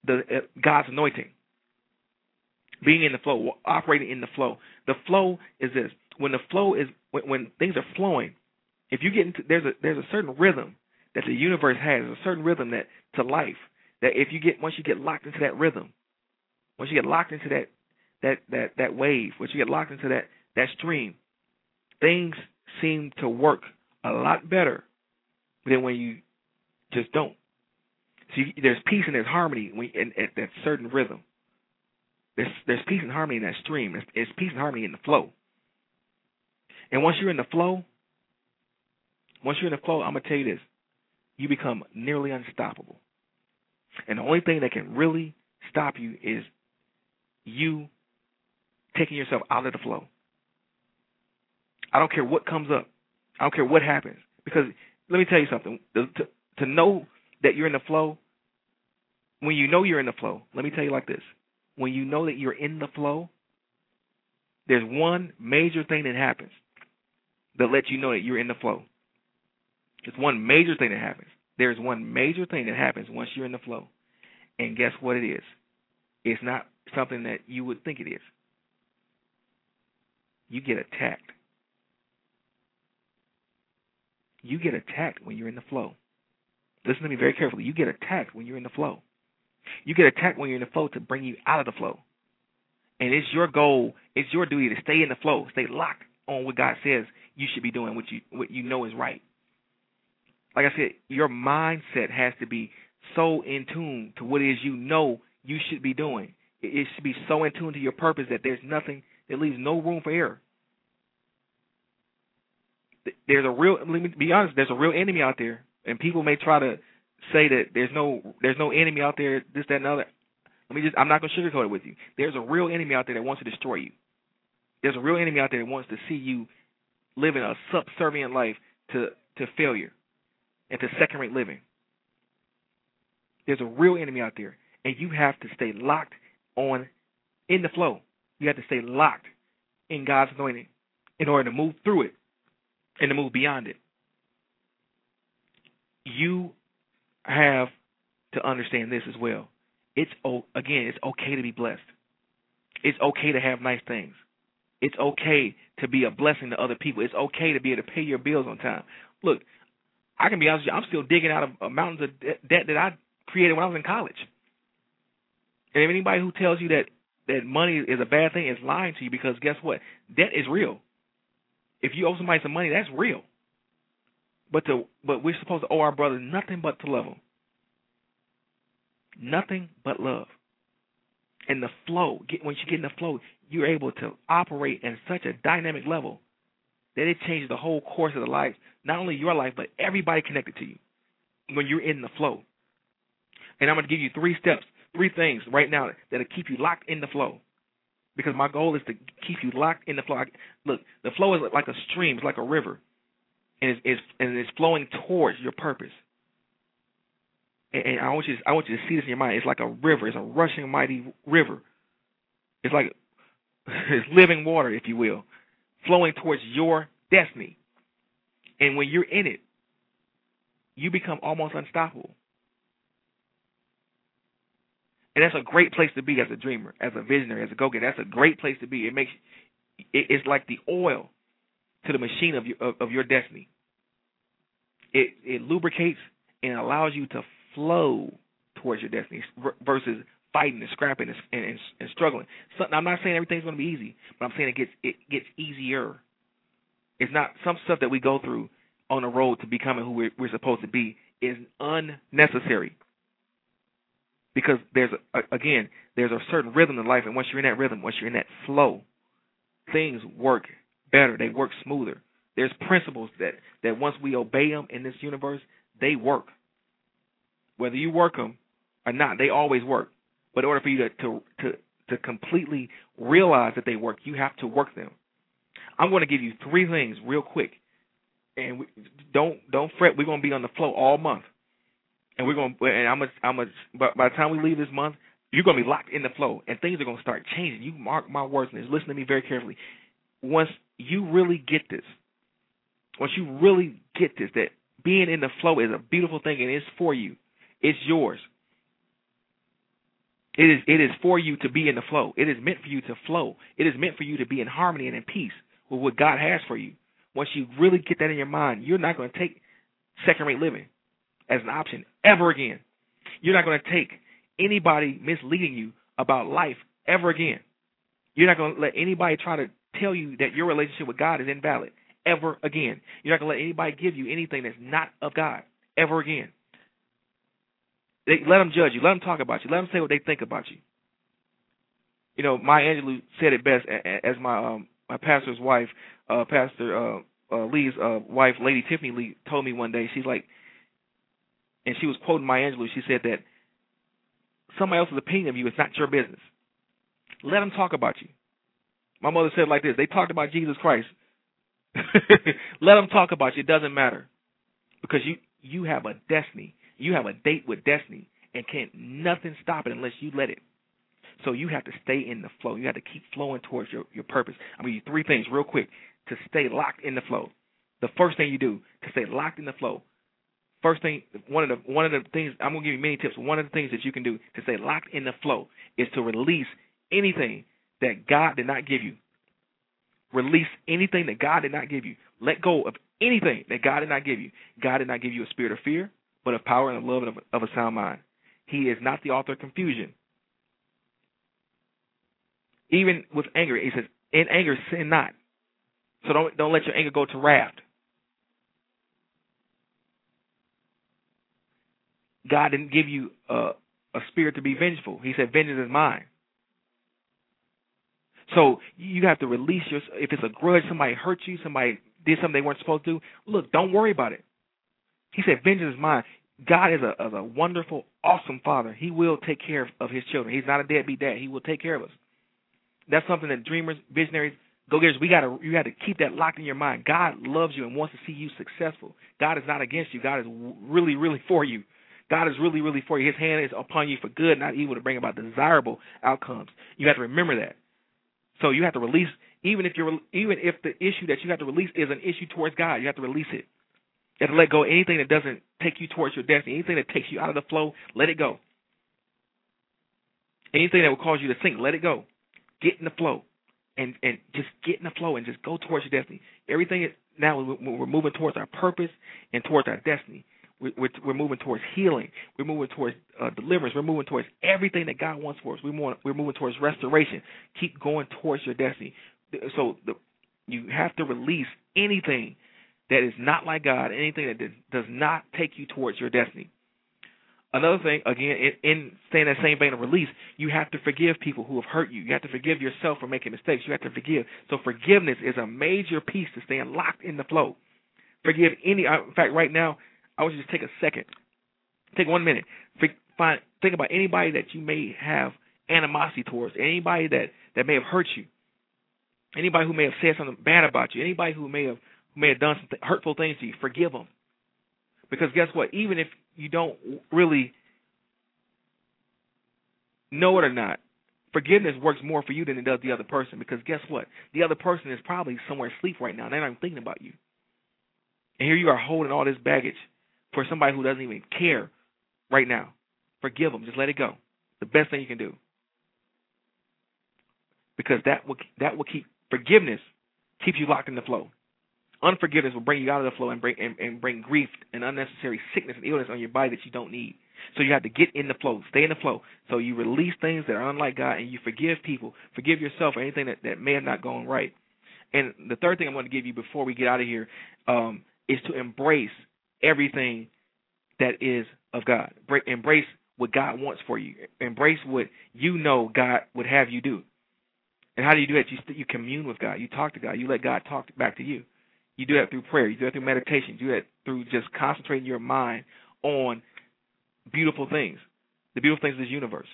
the uh, God's anointing being in the flow, operating in the flow. The flow is this: when the flow is when, when things are flowing. If you get into there's a there's a certain rhythm that the universe has, a certain rhythm that to life that if you get once you get locked into that rhythm, once you get locked into that that that that wave, once you get locked into that that stream, things seem to work a lot better than when you just don't. See, there's peace and there's harmony when, in, in that certain rhythm. There's there's peace and harmony in that stream. There's, there's peace and harmony in the flow. And once you're in the flow, once you're in the flow, I'm gonna tell you this: you become nearly unstoppable. And the only thing that can really stop you is you taking yourself out of the flow. I don't care what comes up. I don't care what happens. Because let me tell you something. To, to know that you're in the flow, when you know you're in the flow, let me tell you like this when you know that you're in the flow, there's one major thing that happens that lets you know that you're in the flow. It's one major thing that happens. There's one major thing that happens once you're in the flow. And guess what it is? It's not something that you would think it is. You get attacked. You get attacked when you're in the flow. listen to me very carefully. You get attacked when you're in the flow. You get attacked when you're in the flow to bring you out of the flow. And it's your goal, it's your duty to stay in the flow, stay locked on what God says you should be doing, what you what you know is right. Like I said, your mindset has to be so in tune to what it is you know you should be doing. It should be so in tune to your purpose that there's nothing that leaves no room for error. There's a real let me be honest, there's a real enemy out there. And people may try to say that there's no there's no enemy out there, this, that, and other. Let me just I'm not gonna sugarcoat it with you. There's a real enemy out there that wants to destroy you. There's a real enemy out there that wants to see you living a subservient life to, to failure and to second rate living. There's a real enemy out there. And you have to stay locked on in the flow. You have to stay locked in God's anointing in order to move through it and to move beyond it. You have to understand this as well. It's again, it's okay to be blessed. It's okay to have nice things. It's okay to be a blessing to other people. It's okay to be able to pay your bills on time. Look, I can be honest with you, I'm still digging out of uh, mountains of debt that I created when I was in college. And if anybody who tells you that that money is a bad thing is lying to you because guess what? Debt is real. If you owe somebody some money, that's real. But to but we're supposed to owe our brothers nothing but to love them. Nothing but love. And the flow, get, once you get in the flow, you're able to operate in such a dynamic level that it changes the whole course of the life, not only your life, but everybody connected to you when you're in the flow. And I'm going to give you three steps, three things right now that'll keep you locked in the flow. Because my goal is to keep you locked in the flow. Look, the flow is like a stream, it's like a river, and it's, it's and it's flowing towards your purpose. And, and I want you, to, I want you to see this in your mind. It's like a river. It's a rushing, mighty river. It's like it's living water, if you will, flowing towards your destiny. And when you're in it, you become almost unstoppable. And that's a great place to be as a dreamer, as a visionary, as a go-getter. That's a great place to be. It makes it's like the oil to the machine of your of, of your destiny. It it lubricates and allows you to flow towards your destiny versus fighting and scrapping and, and, and struggling. So, I'm not saying everything's going to be easy, but I'm saying it gets it gets easier. It's not some stuff that we go through on the road to becoming who we're, we're supposed to be is unnecessary. Because there's a, again there's a certain rhythm in life, and once you're in that rhythm, once you're in that flow, things work better. They work smoother. There's principles that that once we obey them in this universe, they work. Whether you work them or not, they always work. But in order for you to to to, to completely realize that they work, you have to work them. I'm going to give you three things real quick, and we, don't don't fret. We're going to be on the flow all month, and we're going. to And I'm a, I'm a, but by the time we leave this month, you're going to be locked in the flow, and things are going to start changing. You mark my words and. Listen to me very carefully. Once you really get this, once you really get this, that being in the flow is a beautiful thing and it's for you. It's yours. It is it is for you to be in the flow. It is meant for you to flow. It is meant for you to be in harmony and in peace with what God has for you. Once you really get that in your mind, you're not going to take second rate living as an option ever again. You're not going to take anybody misleading you about life ever again. You're not going to let anybody try to tell you that your relationship with God is invalid ever again. You're not going to let anybody give you anything that's not of God ever again. They, let them judge you. Let them talk about you. Let them say what they think about you. You know, Maya Angelou said it best as my um, my pastor's wife, uh, Pastor uh, uh, Lee's uh, wife, Lady Tiffany Lee, told me one day. She's like, and she was quoting Maya Angelou. She said that somebody else's opinion of you is not your business. Let them talk about you. My mother said like this: They talked about Jesus Christ. Let them talk about you. It doesn't matter because you you have a destiny you have a date with destiny, and can't nothing stop it unless you let it. So you have to stay in the flow. You have to keep flowing towards your, your purpose. I'm gonna give you three things real quick to stay locked in the flow. The first thing you do to stay locked in the flow. First thing, one of the one of the things I'm gonna give you many tips. One of the things that you can do to stay locked in the flow is to release anything that God did not give you. Release anything that God did not give you. Let go of anything that God did not give you. God did not give you a spirit of fear but of power and love and of, of a sound mind. He is not the author of confusion. Even with anger, he says, in anger, sin not. So don't don't let your anger go to wrath. God didn't give you a, a spirit to be vengeful. He said, "Vengeance is mine." So you have to release your. If it's a grudge, somebody hurt you, somebody did something they weren't supposed to. Look, don't worry about it. He said, "Vengeance is mine." God is a, is a wonderful, awesome Father. He will take care of, His children. He's not a deadbeat dad. He will take care of us. That's something that dreamers, visionaries, go getters, we gotta you got to keep that locked in your mind. God loves you and wants to see you successful. God is not against you. God is really, really for you. God is really, really for you. His hand is upon you for good, not evil, to bring about desirable outcomes. You have to remember that. So you have to release, even if you're, even if the issue that you have to release is an issue towards God, you have to release it. You have to let go of anything that doesn't take you towards your destiny, anything that takes you out of the flow, let it go. Anything that will cause you to sink, let it go. Get in the flow, and and just get in the flow and just go towards your destiny. Everything is now we're moving towards our purpose and towards our destiny. We're, we're moving towards healing. We're moving towards uh, deliverance. We're moving towards everything that God wants for us. We're, more, we're moving towards restoration. Keep going towards your destiny. So the, you have to release anything that is not like God, anything that does not take you towards your destiny. Another thing, again, in, in staying that same vein of release, you have to forgive people who have hurt you. You have to forgive yourself for making mistakes. You have to forgive. So forgiveness is a major piece to staying locked in the flow. Forgive any. Uh, in fact, right now, I want you to take a second, take one minute, find, think about anybody that you may have animosity towards, anybody that that may have hurt you, anybody who may have said something bad about you, anybody who may have may have done some hurtful things to you. Forgive them, because guess what? Even if you don't really know it or not, forgiveness works more for you than it does the other person. Because guess what? The other person is probably somewhere asleep right now. They're not even thinking about you. And here you are holding all this baggage for somebody who doesn't even care right now. Forgive them. Just let it go. The best thing you can do. Because that will that will keep forgiveness keeps you locked in the flow. Unforgiveness will bring you out of the flow and bring and, and bring grief and unnecessary sickness and illness on your body that you don't need. So you have to get in the flow, stay in the flow. So you release things that are unlike God and you forgive people, forgive yourself for anything that, that may have not gone right. And the third thing I'm going to give you before we get out of here um, is to embrace everything that is of God. Embrace what God wants for you. Embrace what you know God would have you do. And how do you do that? You you commune with God. You talk to God. You let God talk back to you. You do that through prayer. You do that through meditation. You do that through just concentrating your mind on beautiful things, the beautiful things of this universe.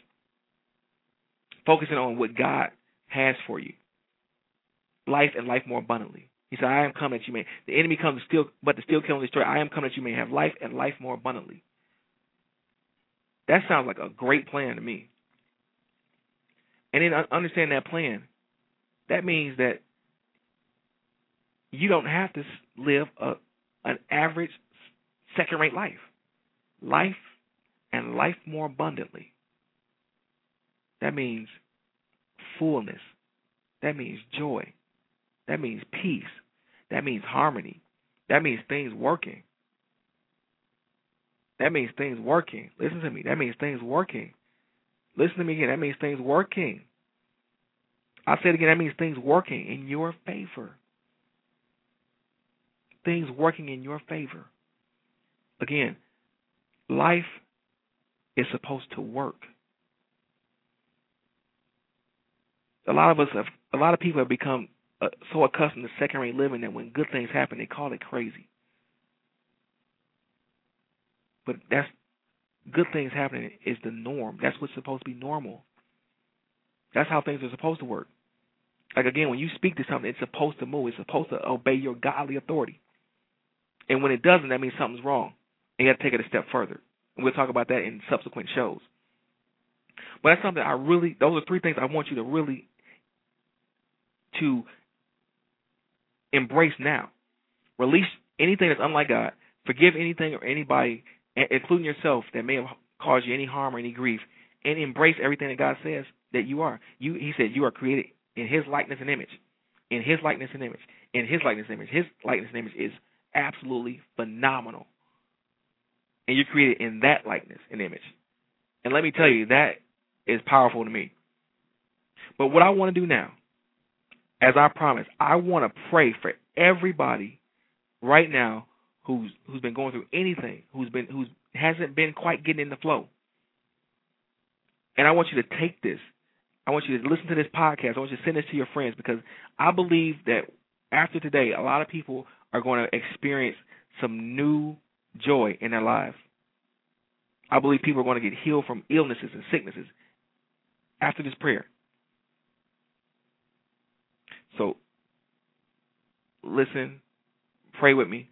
Focusing on what God has for you. Life and life more abundantly. He said, I am come that you may. The enemy comes to steal, but to steal, kill, and destroy. I am come that you may have life and life more abundantly. That sounds like a great plan to me. And then understand that plan. That means that you don't have to live a, an average second rate life. Life and life more abundantly. That means fullness. That means joy. That means peace. That means harmony. That means things working. That means things working. Listen to me. That means things working. Listen to me again. That means things working. I'll say it again. That means things working in your favor. Things working in your favor. Again, life is supposed to work. A lot of us have, a lot of people have become uh, so accustomed to second rate living that when good things happen, they call it crazy. But that's good things happening is the norm. That's what's supposed to be normal. That's how things are supposed to work. Like again, when you speak to something, it's supposed to move. It's supposed to obey your godly authority. And when it doesn't, that means something's wrong. And you have to take it a step further. And we'll talk about that in subsequent shows. But that's something I really those are three things I want you to really to embrace now. Release anything that's unlike God. Forgive anything or anybody, including yourself, that may have caused you any harm or any grief, and embrace everything that God says that you are. You, He said, you are created in His likeness and image. In His likeness and image. In His likeness and image. His likeness and image is absolutely phenomenal. and you're created in that likeness and image. And let me tell you, that is powerful to me. But what I want to do now, as I promised, I want to pray for everybody right now who's who's been going through anything, who's been who's hasn't been quite getting in the flow. And I want you to take this. I want you to listen to this podcast. I want you to send this to your friends because I believe that after today, a lot of people are going to experience some new joy in their lives. I believe people are going to get healed from illnesses and sicknesses after this prayer. So, listen, pray with me.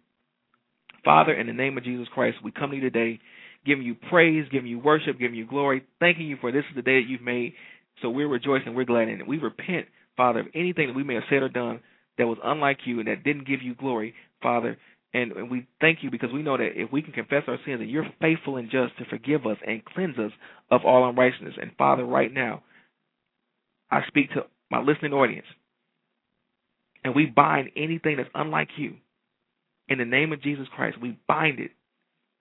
Father, in the name of Jesus Christ, we come to you today giving you praise, giving you worship, giving you glory, thanking you for this is the day that you've made. So we're rejoicing, we're glad in it. We repent, Father, of anything that we may have said or done that was unlike you and that didn't give you glory, Father. And, and we thank you because we know that if we can confess our sins, that you're faithful and just to forgive us and cleanse us of all unrighteousness. And Father, right now, I speak to my listening audience, and we bind anything that's unlike you. In the name of Jesus Christ, we bind it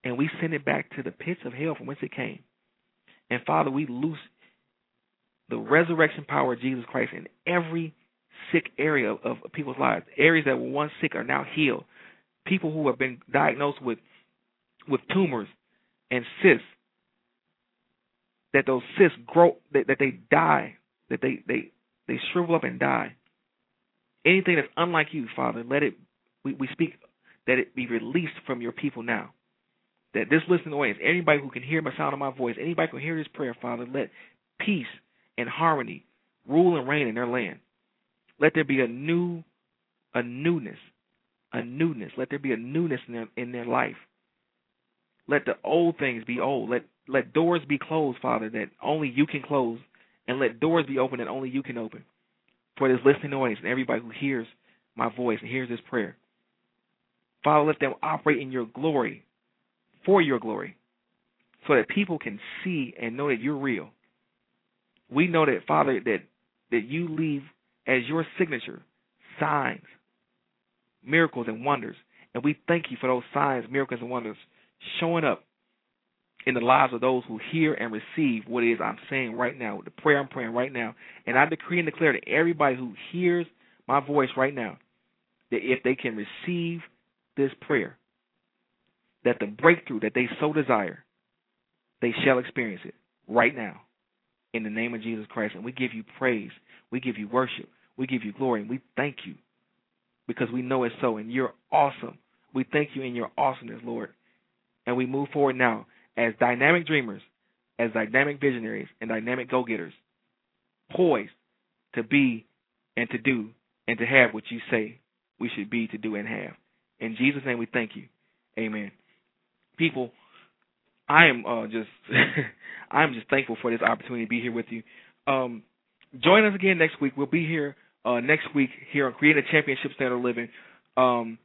and we send it back to the pits of hell from whence it came. And Father, we loose the resurrection power of Jesus Christ in every sick area of, people's lives. Areas that were once sick are now healed. People who have been diagnosed with with tumors and cysts, that those cysts grow, that, that they die, that they they they shrivel up and die. Anything that's unlike you, Father, let it. We, we speak that it be released from your people now. That this listening audience, anybody who can hear my sound of my voice, anybody who can hear this prayer, Father, let peace and harmony rule and reign in their land. Let there be a new, a newness, a newness. Let there be a newness in their, in their life. Let the old things be old. Let let doors be closed, Father, that only you can close, and let doors be open that only you can open. For this listening audience and everybody who hears my voice and hears this prayer, Father, let them operate in your glory, for your glory, so that people can see and know that you're real. We know that, Father, that that you leave as your signature signs, miracles, and wonders. And we thank you for those signs, miracles, and wonders showing up in the lives of those who hear and receive what it is I'm saying right now, the prayer I'm praying right now. And I decree and declare to everybody who hears my voice right now that if they can receive this prayer, that the breakthrough that they so desire, they shall experience it right now in the name of Jesus Christ. And we give you praise, we give you worship, we give you glory, and we thank you because we know it's so. And you're awesome. We thank you in your awesomeness, Lord. And we move forward now as dynamic dreamers, as dynamic visionaries, and dynamic go getters, poised to be and to do and to have what you say we should be to do and have. In Jesus' name, we thank you. Amen. People, I am uh, just I am just thankful for this opportunity to be here with you. Um, join us again next week. We'll be here uh, next week here on Creating a Championship Standard Living. Um,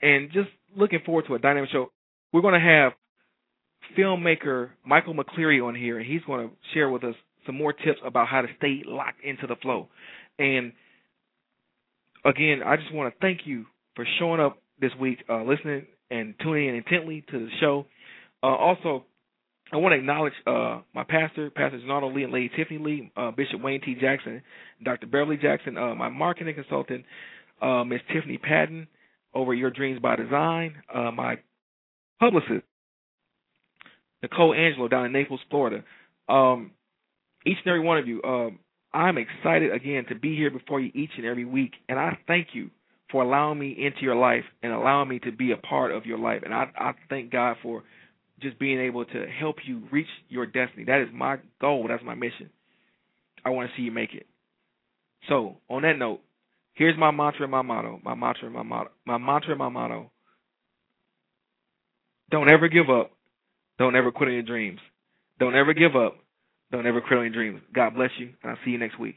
and just looking forward to a dynamic show. We're going to have filmmaker Michael McCleary on here, and he's going to share with us some more tips about how to stay locked into the flow. And again, I just want to thank you for showing up this week, uh, listening and tuning in intently to the show. Uh, also, I want to acknowledge uh, my pastor, Pastor Donald Lee and Lady Tiffany Lee, uh, Bishop Wayne T. Jackson, Dr. Beverly Jackson, uh, my marketing consultant, uh, Miss Tiffany Patton, over Your Dreams by Design, uh, my publicist, Nicole Angelo down in Naples, Florida. Um, each and every one of you, um, I'm excited again to be here before you each and every week, and I thank you for allowing me into your life and allowing me to be a part of your life. And I, I thank God for just being able to help you reach your destiny. That is my goal. That's my mission. I want to see you make it. So, on that note, here's my mantra and my motto. My mantra and my motto. My mantra and my motto. Don't ever give up. Don't ever quit on your dreams. Don't ever give up. Don't ever quit on your dreams. God bless you, and I'll see you next week.